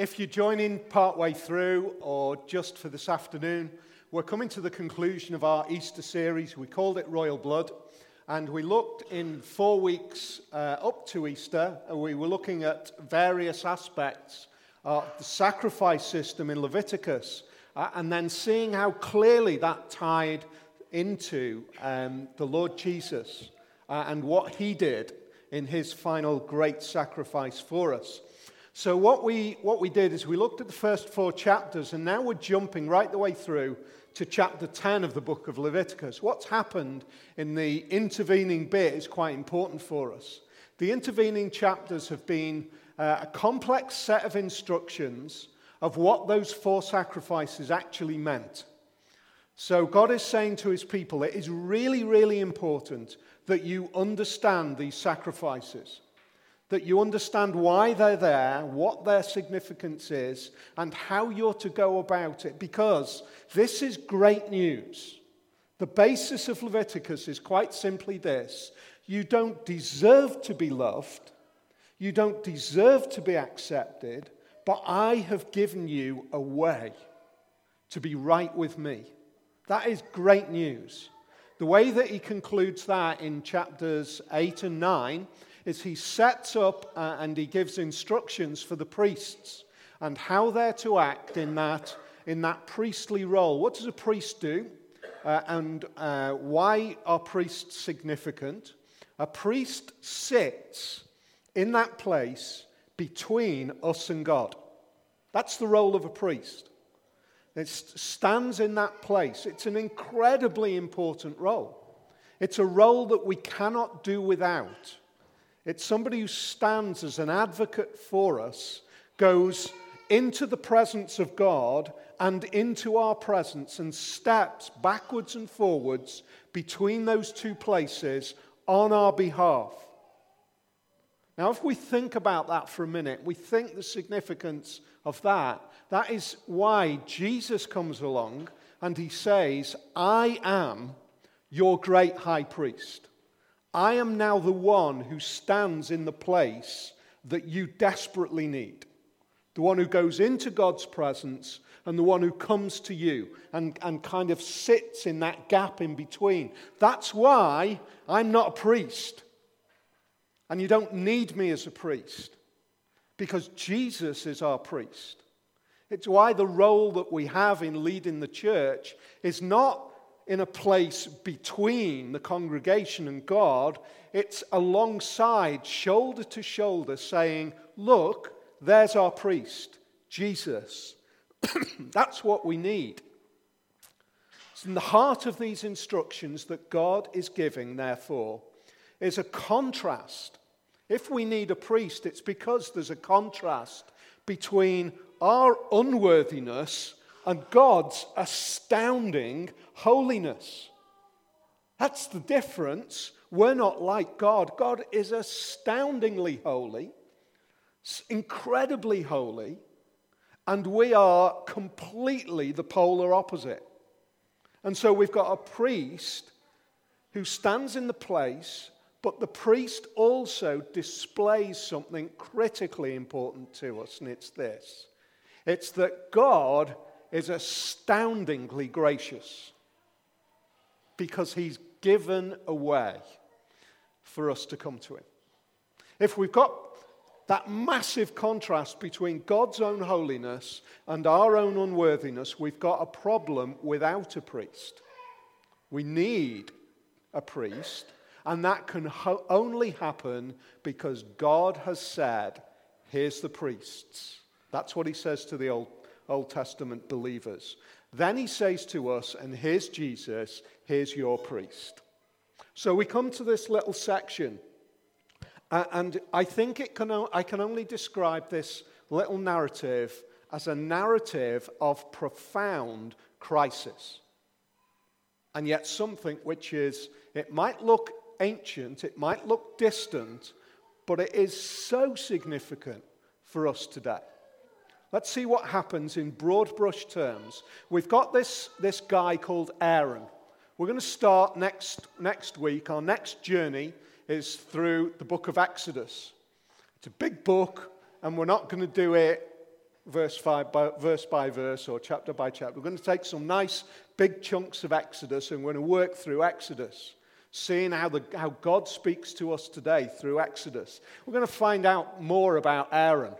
If you're joining partway through or just for this afternoon, we're coming to the conclusion of our Easter series. We called it Royal Blood, and we looked in four weeks uh, up to Easter, and we were looking at various aspects of the sacrifice system in Leviticus, uh, and then seeing how clearly that tied into um, the Lord Jesus uh, and what he did in his final great sacrifice for us. So, what we, what we did is we looked at the first four chapters, and now we're jumping right the way through to chapter 10 of the book of Leviticus. What's happened in the intervening bit is quite important for us. The intervening chapters have been uh, a complex set of instructions of what those four sacrifices actually meant. So, God is saying to his people, it is really, really important that you understand these sacrifices that you understand why they're there, what their significance is, and how you're to go about it, because this is great news. The basis of Leviticus is quite simply this you don't deserve to be loved, you don't deserve to be accepted, but I have given you a way to be right with me. That is great news. The way that he concludes that in chapters 8 and 9 is he sets up uh, and he gives instructions for the priests and how they're to act in that, in that priestly role. What does a priest do? Uh, and uh, why are priests significant? A priest sits in that place between us and God. That's the role of a priest. It stands in that place. It's an incredibly important role. It's a role that we cannot do without. It's somebody who stands as an advocate for us, goes into the presence of God and into our presence and steps backwards and forwards between those two places on our behalf. Now, if we think about that for a minute, we think the significance of that. That is why Jesus comes along and he says, I am your great high priest. I am now the one who stands in the place that you desperately need. The one who goes into God's presence and the one who comes to you and, and kind of sits in that gap in between. That's why I'm not a priest. And you don't need me as a priest because Jesus is our priest. It's why the role that we have in leading the church is not in a place between the congregation and God. It's alongside, shoulder to shoulder, saying, Look, there's our priest, Jesus. That's what we need. It's in the heart of these instructions that God is giving, therefore, is a contrast. If we need a priest, it's because there's a contrast between our unworthiness and God's astounding holiness. That's the difference. We're not like God. God is astoundingly holy, incredibly holy, and we are completely the polar opposite. And so we've got a priest who stands in the place, but the priest also displays something critically important to us, and it's this it's that God is astoundingly gracious because he's given a way for us to come to him. If we've got that massive contrast between God's own holiness and our own unworthiness, we've got a problem without a priest. We need a priest, and that can ho- only happen because God has said, Here's the priests. That's what he says to the Old Old Testament believers. Then he says to us, and here's Jesus, here's your priest. So we come to this little section, and I think it can, I can only describe this little narrative as a narrative of profound crisis. And yet, something which is, it might look ancient, it might look distant, but it is so significant for us today. Let's see what happens in broad brush terms. We've got this, this guy called Aaron. We're going to start next, next week. Our next journey is through the book of Exodus. It's a big book, and we're not going to do it verse, by, verse by verse or chapter by chapter. We're going to take some nice big chunks of Exodus and we're going to work through Exodus, seeing how, the, how God speaks to us today through Exodus. We're going to find out more about Aaron.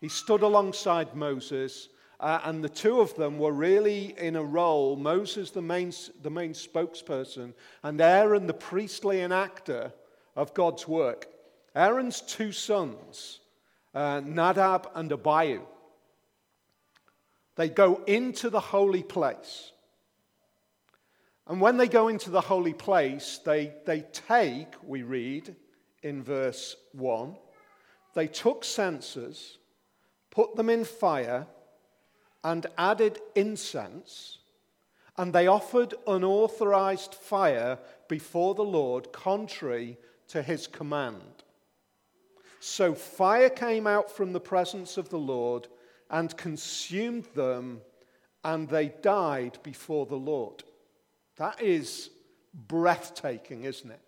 He stood alongside Moses, uh, and the two of them were really in a role Moses, the main, the main spokesperson, and Aaron, the priestly enactor of God's work. Aaron's two sons, uh, Nadab and Abihu, they go into the holy place. And when they go into the holy place, they, they take, we read in verse 1, they took censers, put them in fire, and added incense, and they offered unauthorized fire before the Lord, contrary to his command. So fire came out from the presence of the Lord and consumed them, and they died before the Lord. That is breathtaking, isn't it?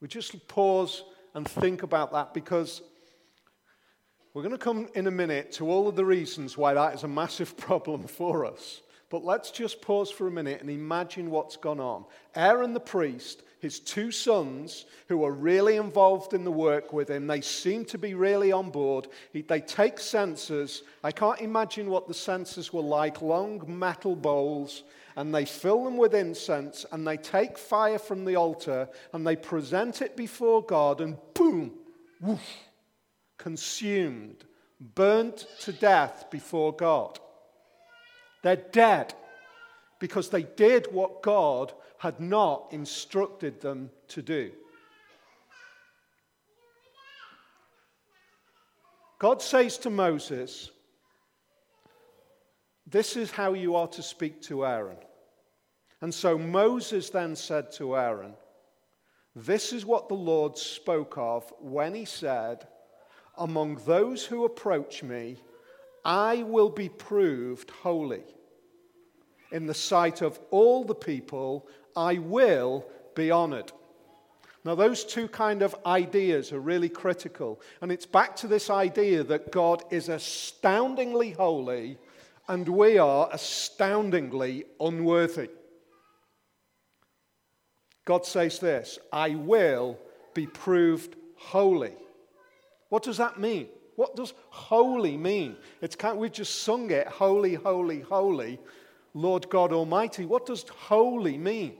We just pause and think about that because we're going to come in a minute to all of the reasons why that is a massive problem for us. But let's just pause for a minute and imagine what's gone on. Aaron the priest, his two sons, who are really involved in the work with him, they seem to be really on board. He, they take censers. I can't imagine what the censers were like long metal bowls, and they fill them with incense, and they take fire from the altar, and they present it before God, and boom, whoosh, consumed, burnt to death before God. They're dead because they did what God had not instructed them to do. God says to Moses, This is how you are to speak to Aaron. And so Moses then said to Aaron, This is what the Lord spoke of when he said, Among those who approach me, I will be proved holy. In the sight of all the people, I will be honored. Now, those two kind of ideas are really critical. And it's back to this idea that God is astoundingly holy and we are astoundingly unworthy. God says this I will be proved holy. What does that mean? What does holy mean? It's kind of, we've just sung it, holy, holy, holy, Lord God Almighty. What does holy mean?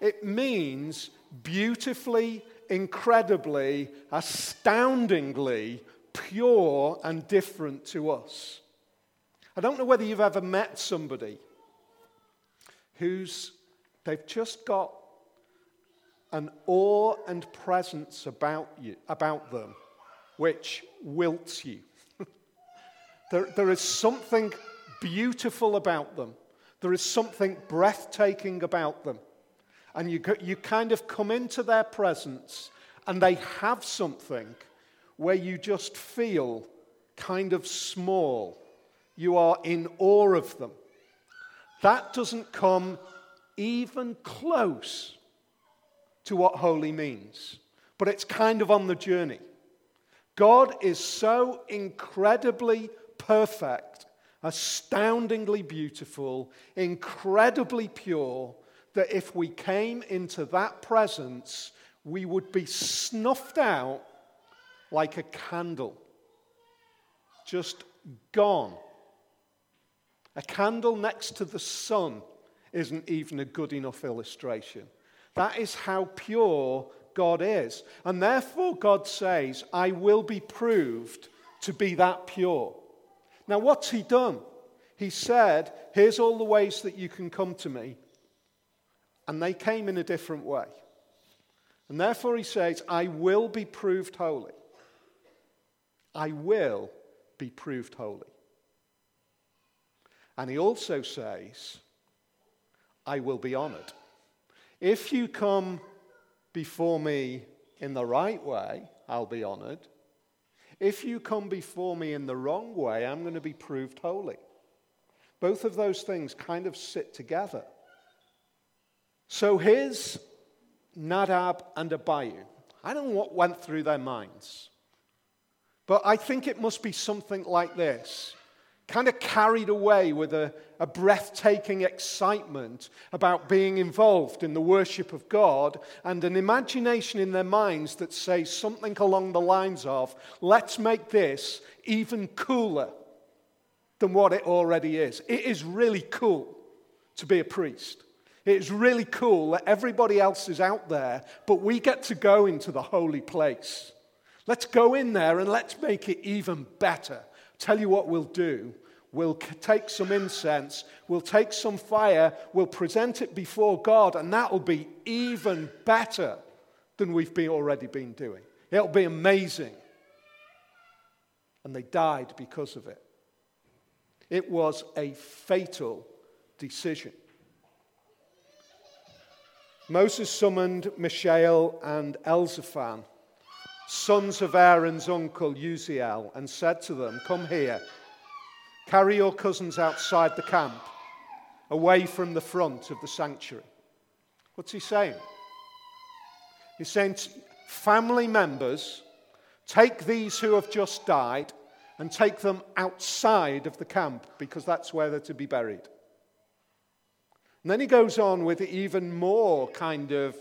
It means beautifully, incredibly, astoundingly pure and different to us. I don't know whether you've ever met somebody who's, they've just got an awe and presence about you, about them which wilts you. there, there is something beautiful about them. There is something breathtaking about them. And you, you kind of come into their presence and they have something where you just feel kind of small. You are in awe of them. That doesn't come even close to what holy means, but it's kind of on the journey. God is so incredibly perfect, astoundingly beautiful, incredibly pure, that if we came into that presence, we would be snuffed out like a candle, just gone. A candle next to the sun isn't even a good enough illustration. That is how pure God is. And therefore, God says, I will be proved to be that pure. Now, what's He done? He said, Here's all the ways that you can come to me. And they came in a different way. And therefore, He says, I will be proved holy. I will be proved holy. And He also says, I will be honored. If you come before me in the right way, I'll be honored. If you come before me in the wrong way, I'm going to be proved holy. Both of those things kind of sit together. So here's Nadab and Abihu. I don't know what went through their minds. But I think it must be something like this kind of carried away with a, a, breathtaking excitement about being involved in the worship of God and an imagination in their minds that says something along the lines of, let's make this even cooler than what it already is. It is really cool to be a priest. It is really cool that everybody else is out there, but we get to go into the holy place. Let's go in there and let's make it even better. Tell you what we'll do. We'll take some incense, we'll take some fire, we'll present it before God, and that'll be even better than we've been already been doing. It'll be amazing. And they died because of it. It was a fatal decision. Moses summoned Mishael and Elzaphan sons of Aaron's uncle Uzziel, and said to them, Come here, carry your cousins outside the camp, away from the front of the sanctuary. What's he saying? He's saying, Family members, take these who have just died and take them outside of the camp because that's where they're to be buried. And then he goes on with even more kind of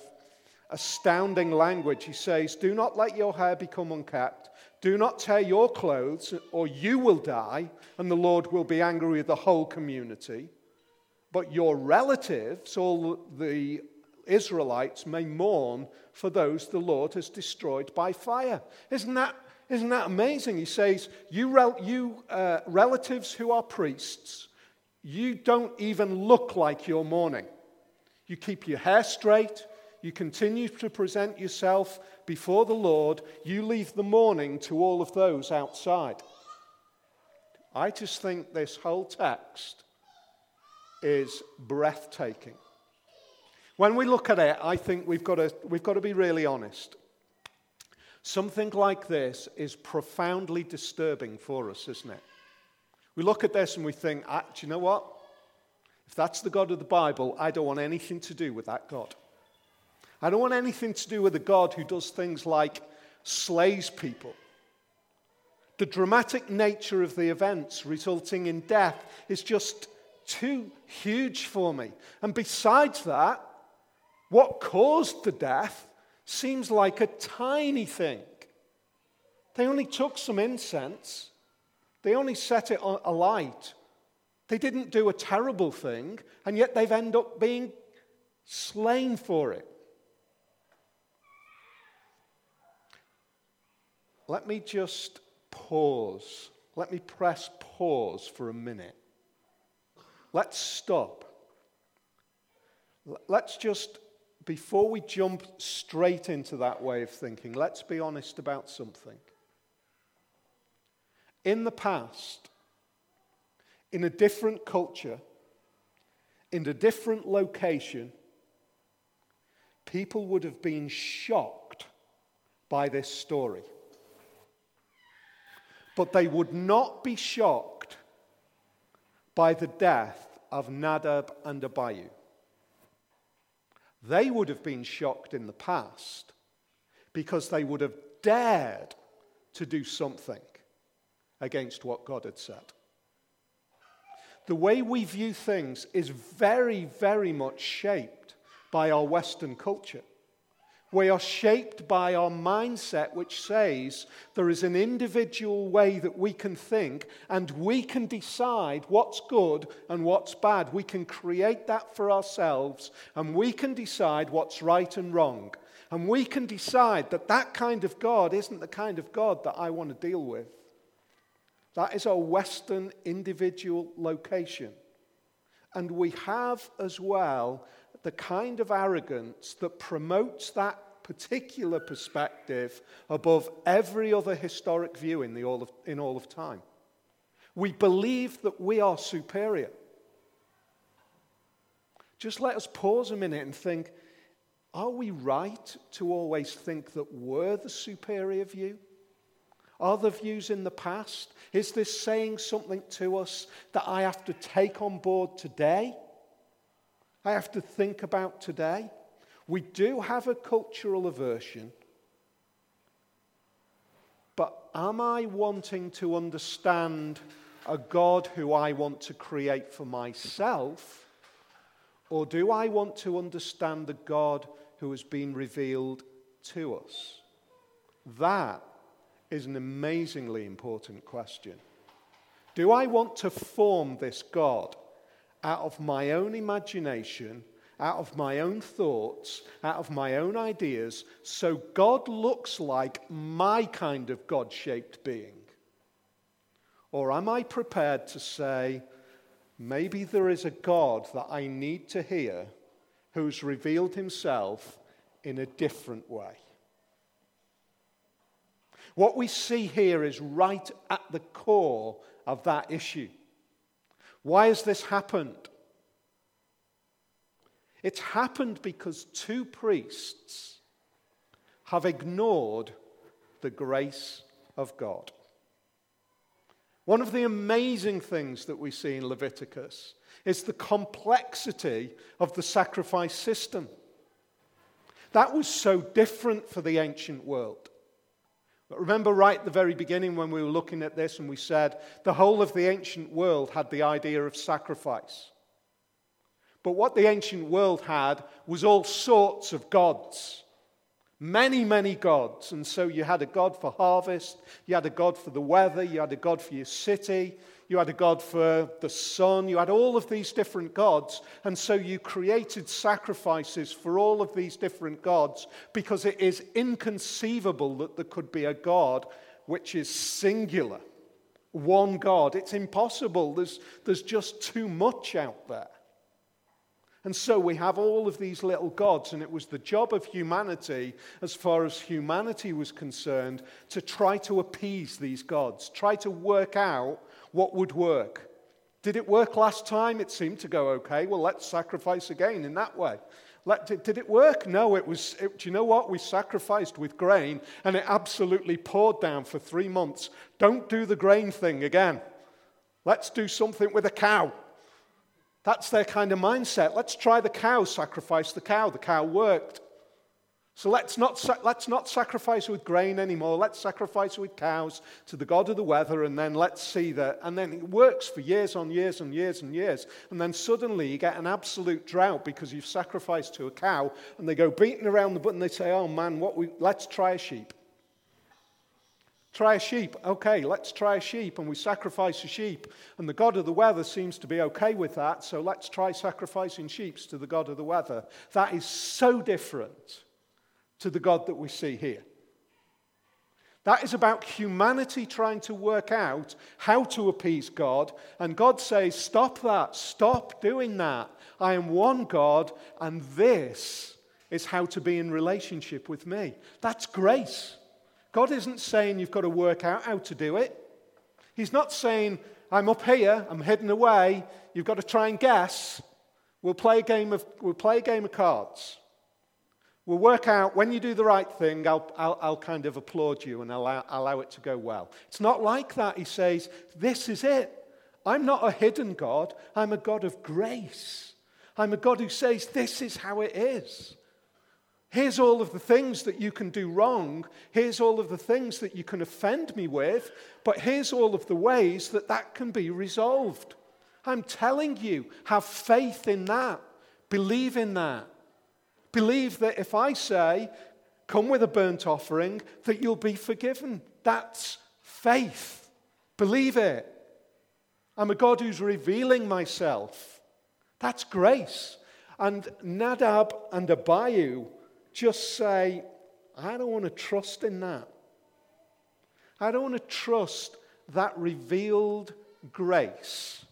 astounding language. He says, Do not let your hair become unkept. Do not tear your clothes, or you will die, and the Lord will be angry with the whole community. But your relatives, all the Israelites, may mourn for those the Lord has destroyed by fire. Isn't that, isn't that amazing? He says, You, rel- you uh, relatives who are priests, you don't even look like you're mourning. You keep your hair straight, you continue to present yourself before the Lord, you leave the mourning to all of those outside. I just think this whole text is breathtaking. When we look at it, I think we've got to, we've got to be really honest. Something like this is profoundly disturbing for us, isn't it? We look at this and we think, ah, do you know what? If that's the God of the Bible, I don't want anything to do with that God. I don't want anything to do with a God who does things like slays people. The dramatic nature of the events resulting in death is just too huge for me. And besides that, what caused the death seems like a tiny thing. They only took some incense, they only set it alight. They didn't do a terrible thing, and yet they've ended up being slain for it. Let me just pause. Let me press pause for a minute. Let's stop. Let's just, before we jump straight into that way of thinking, let's be honest about something. In the past, in a different culture, in a different location, people would have been shocked by this story. But they would not be shocked by the death of Nadab and Abihu. They would have been shocked in the past because they would have dared to do something against what God had said. The way we view things is very, very much shaped by our Western culture. We are shaped by our mindset, which says there is an individual way that we can think and we can decide what's good and what's bad. We can create that for ourselves and we can decide what's right and wrong. And we can decide that that kind of God isn't the kind of God that I want to deal with. That is our Western individual location. And we have as well the kind of arrogance that promotes that particular perspective above every other historic view in, the all of, in all of time. We believe that we are superior. Just let us pause a minute and think are we right to always think that we're the superior view? Are the views in the past? Is this saying something to us that I have to take on board today? I have to think about today. We do have a cultural aversion, but am I wanting to understand a God who I want to create for myself? Or do I want to understand the God who has been revealed to us? That is an amazingly important question. Do I want to form this God out of my own imagination, out of my own thoughts, out of my own ideas, so God looks like my kind of God shaped being? Or am I prepared to say, maybe there is a God that I need to hear who's revealed himself in a different way? What we see here is right at the core of that issue. Why has this happened? It's happened because two priests have ignored the grace of God. One of the amazing things that we see in Leviticus is the complexity of the sacrifice system. That was so different for the ancient world. But remember, right at the very beginning when we were looking at this, and we said the whole of the ancient world had the idea of sacrifice. But what the ancient world had was all sorts of gods. Many, many gods. And so you had a god for harvest, you had a god for the weather, you had a god for your city, you had a god for the sun, you had all of these different gods. And so you created sacrifices for all of these different gods because it is inconceivable that there could be a god which is singular, one God. It's impossible. There's, there's just too much out there. And so we have all of these little gods, and it was the job of humanity, as far as humanity was concerned, to try to appease these gods, try to work out what would work. Did it work last time? It seemed to go okay. Well, let's sacrifice again in that way. Let, did it work? No, it was. It, do you know what? We sacrificed with grain and it absolutely poured down for three months. Don't do the grain thing again. Let's do something with a cow. That's their kind of mindset. Let's try the cow, sacrifice the cow. The cow worked. So let's not, let's not sacrifice with grain anymore. Let's sacrifice with cows to the God of the weather, and then let's see that. And then it works for years on years and years and years. And then suddenly you get an absolute drought because you've sacrificed to a cow, and they go beating around the butt and they say, Oh man, what we, let's try a sheep. Try a sheep. Okay, let's try a sheep. And we sacrifice a sheep. And the God of the weather seems to be okay with that. So let's try sacrificing sheep to the God of the weather. That is so different to the God that we see here. That is about humanity trying to work out how to appease God. And God says, Stop that. Stop doing that. I am one God, and this is how to be in relationship with me. That's grace. God isn't saying you've got to work out how to do it. He's not saying, I'm up here, I'm hidden away, you've got to try and guess. We'll play a game of, we'll play a game of cards. We'll work out when you do the right thing, I'll, I'll, I'll kind of applaud you and allow, allow it to go well. It's not like that. He says, This is it. I'm not a hidden God, I'm a God of grace. I'm a God who says, This is how it is. Here's all of the things that you can do wrong. Here's all of the things that you can offend me with. But here's all of the ways that that can be resolved. I'm telling you, have faith in that. Believe in that. Believe that if I say, come with a burnt offering, that you'll be forgiven. That's faith. Believe it. I'm a God who's revealing myself. That's grace. And Nadab and Abihu just say, I don't want to trust in that. I don't want to trust that revealed grace.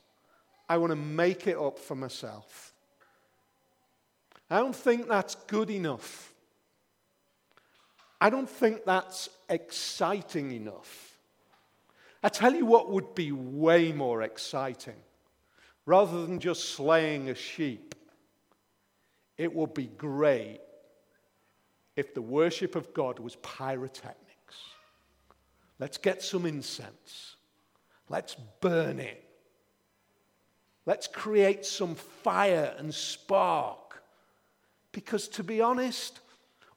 I want to make it up for myself. I don't think that's good enough. I don't think that's exciting enough. I tell you what would be way more exciting. Rather than just slaying a sheep, it would be great if the worship of God was pyrotechnics. Let's get some incense. Let's burn it. Let's create some fire and spark. Because to be honest,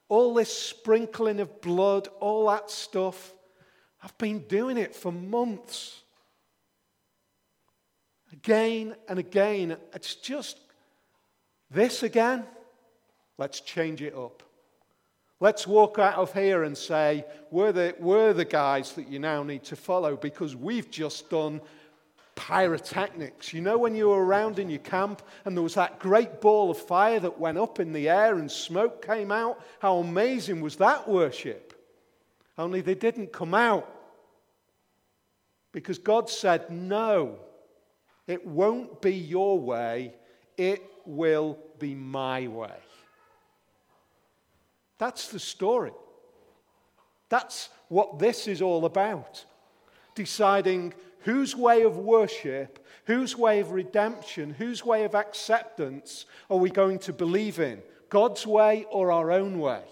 all this sprinkling of blood, all that stuff, I've been doing it for months. Again and again. It's just this again. Let's change it up. Let's walk out of here and say, we're the, we're the guys that you now need to follow because we've just done pyrotechnics. You know, when you were around in your camp and there was that great ball of fire that went up in the air and smoke came out? How amazing was that worship? Only they didn't come out. Because God said, no, it won't be your way, it will be my way. That's the story. That's what this is all about. Deciding whose way of worship, whose way of redemption, whose way of acceptance are we going to believe in? God's way or our own way?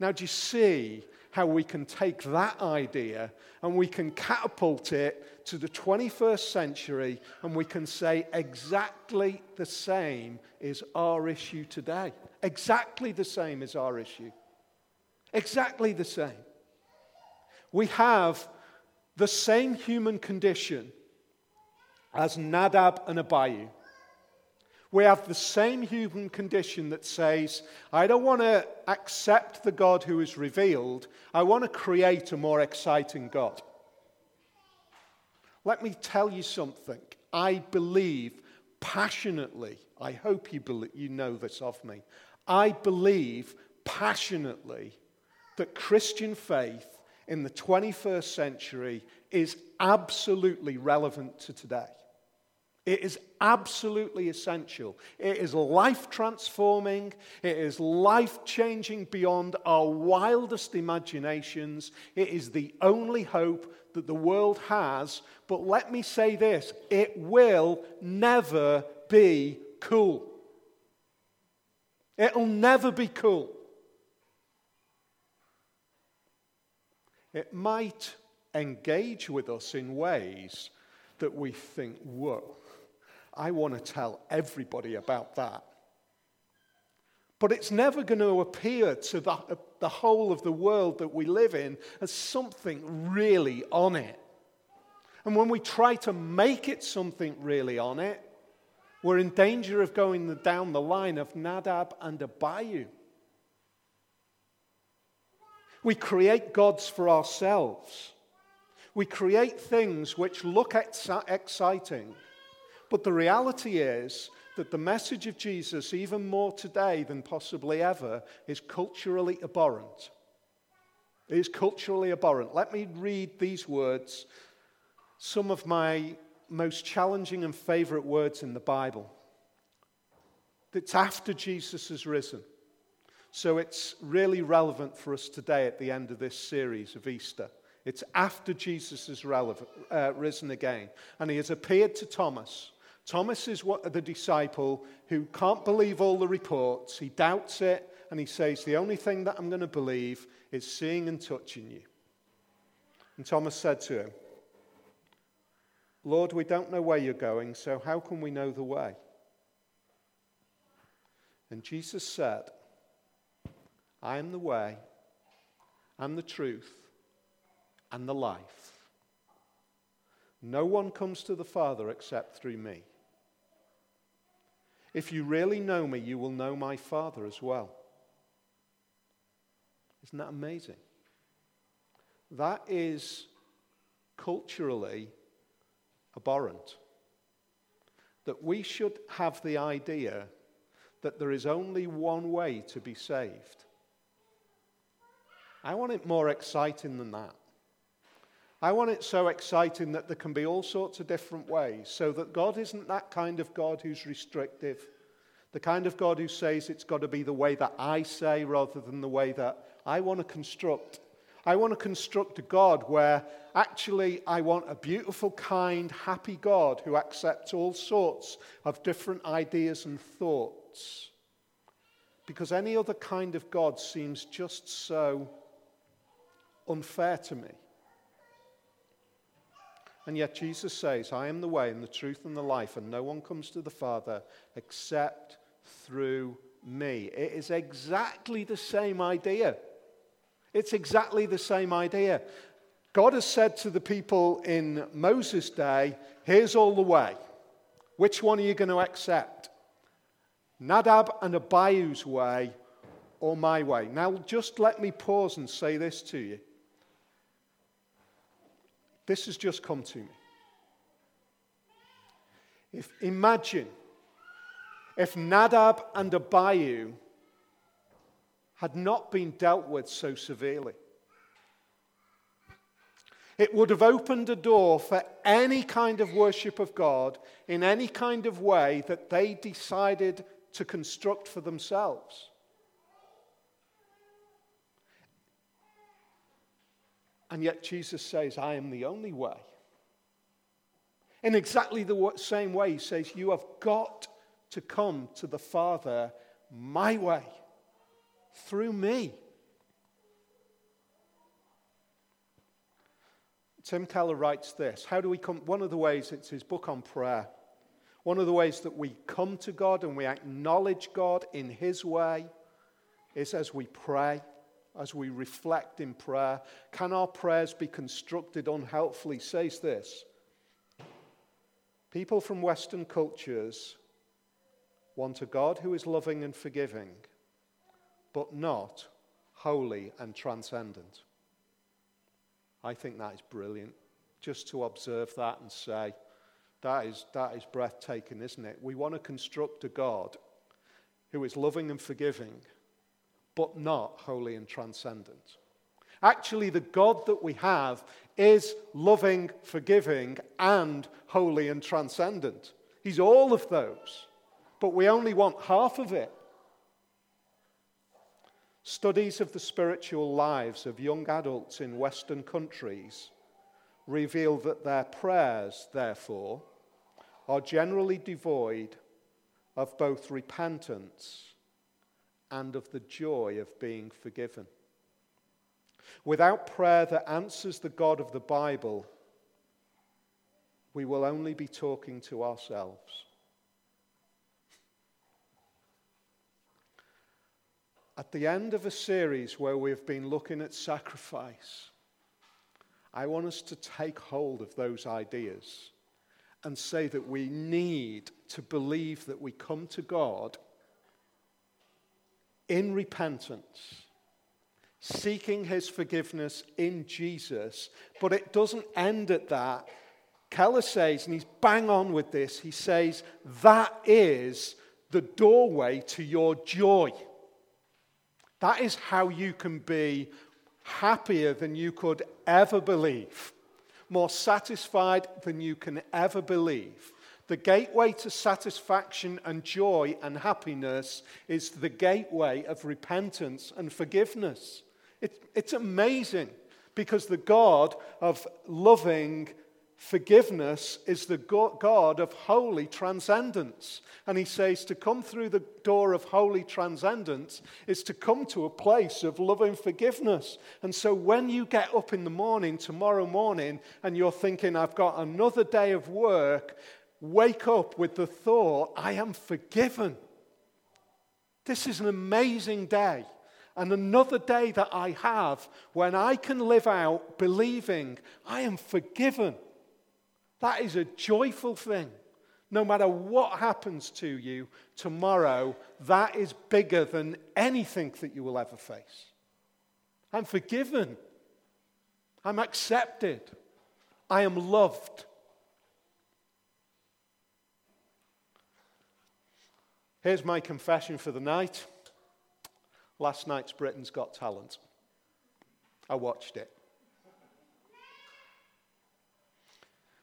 Now, do you see how we can take that idea and we can catapult it to the 21st century and we can say exactly the same is our issue today. Exactly the same is our issue. Exactly the same. We have the same human condition as Nadab and Abihu. We have the same human condition that says, I don't want to accept the God who is revealed, I want to create a more exciting God. Let me tell you something. I believe passionately, I hope you, believe, you know this of me. I believe passionately that Christian faith in the 21st century is absolutely relevant to today. It is absolutely essential. It is life transforming. It is life changing beyond our wildest imaginations. It is the only hope that the world has. But let me say this it will never be cool. It'll never be cool. It might engage with us in ways that we think, whoa, I want to tell everybody about that. But it's never going to appear to the, the whole of the world that we live in as something really on it. And when we try to make it something really on it, we're in danger of going down the line of Nadab and Abihu. We create gods for ourselves. We create things which look ex- exciting. But the reality is that the message of Jesus, even more today than possibly ever, is culturally abhorrent. It is culturally abhorrent. Let me read these words, some of my most challenging and favorite words in the Bible. It's after Jesus has risen. So it's really relevant for us today at the end of this series of Easter. It's after Jesus has relevant, uh, risen again. And he has appeared to Thomas. Thomas is what, the disciple who can't believe all the reports. He doubts it, and he says, The only thing that I'm going to believe is seeing and touching you. And Thomas said to him, Lord, we don't know where you're going, so how can we know the way? And Jesus said, I am the way, and the truth, and the life. No one comes to the Father except through me. If you really know me, you will know my Father as well. Isn't that amazing? That is culturally abhorrent. That we should have the idea that there is only one way to be saved. I want it more exciting than that. I want it so exciting that there can be all sorts of different ways, so that God isn't that kind of God who's restrictive, the kind of God who says it's got to be the way that I say rather than the way that I want to construct. I want to construct a God where actually I want a beautiful, kind, happy God who accepts all sorts of different ideas and thoughts. Because any other kind of God seems just so unfair to me. And yet Jesus says, I am the way and the truth and the life, and no one comes to the Father except through me. It is exactly the same idea. It's exactly the same idea. God has said to the people in Moses' day, Here's all the way. Which one are you going to accept? Nadab and Abihu's way or my way? Now, just let me pause and say this to you. This has just come to me. If imagine if Nadab and Abihu had not been dealt with so severely. It would have opened a door for any kind of worship of God in any kind of way that they decided to construct for themselves. And yet Jesus says, I am the only way. In exactly the same way, he says, You have got to come to the Father my way, through me. Tim Keller writes this How do we come? One of the ways, it's his book on prayer. One of the ways that we come to God and we acknowledge God in His way is as we pray, as we reflect in prayer. Can our prayers be constructed unhelpfully? Says this People from Western cultures want a God who is loving and forgiving, but not holy and transcendent. I think that is brilliant. Just to observe that and say, that is, that is breathtaking, isn't it? We want to construct a God who is loving and forgiving, but not holy and transcendent. Actually, the God that we have is loving, forgiving, and holy and transcendent. He's all of those, but we only want half of it. Studies of the spiritual lives of young adults in Western countries reveal that their prayers, therefore, are generally devoid of both repentance and of the joy of being forgiven. Without prayer that answers the God of the Bible, we will only be talking to ourselves. At the end of a series where we've been looking at sacrifice, I want us to take hold of those ideas and say that we need to believe that we come to God in repentance, seeking his forgiveness in Jesus, but it doesn't end at that. Keller says, and he's bang on with this, he says, that is the doorway to your joy. That is how you can be happier than you could ever believe, more satisfied than you can ever believe. The gateway to satisfaction and joy and happiness is the gateway of repentance and forgiveness. It, it's amazing because the God of loving Forgiveness is the God of holy transcendence. And he says to come through the door of holy transcendence is to come to a place of loving forgiveness. And so when you get up in the morning, tomorrow morning, and you're thinking, I've got another day of work, wake up with the thought, I am forgiven. This is an amazing day. And another day that I have when I can live out believing I am forgiven. That is a joyful thing. No matter what happens to you tomorrow, that is bigger than anything that you will ever face. I'm forgiven. I'm accepted. I am loved. Here's my confession for the night. Last night's Britain's Got Talent. I watched it.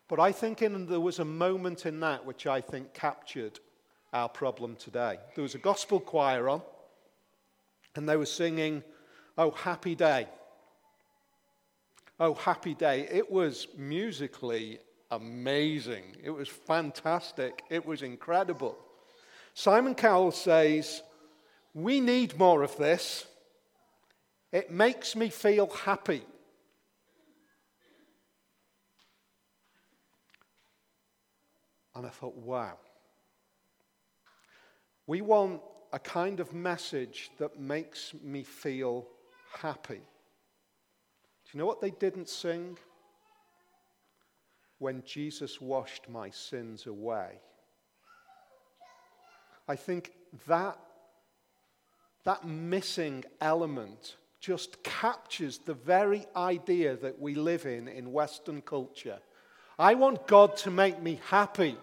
But I think in, there was a moment in that which I think captured our problem today. There was a gospel choir on, and they were singing, Oh, happy day. Oh, happy day. It was musically amazing. It was fantastic. It was incredible. Simon Cowell says, We need more of this. It makes me feel happy. And I thought, wow. We want a kind of message that makes me feel happy. Do you know what they didn't sing? When Jesus washed my sins away. I think that, that missing element just captures the very idea that we live in in Western culture. I want God to make me happy.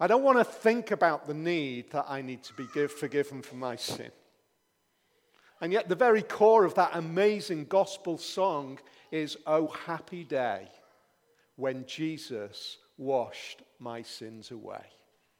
I don't want to think about the need that I need to be forgiven for my sin. And yet, the very core of that amazing gospel song is, Oh, happy day when Jesus washed my sins away.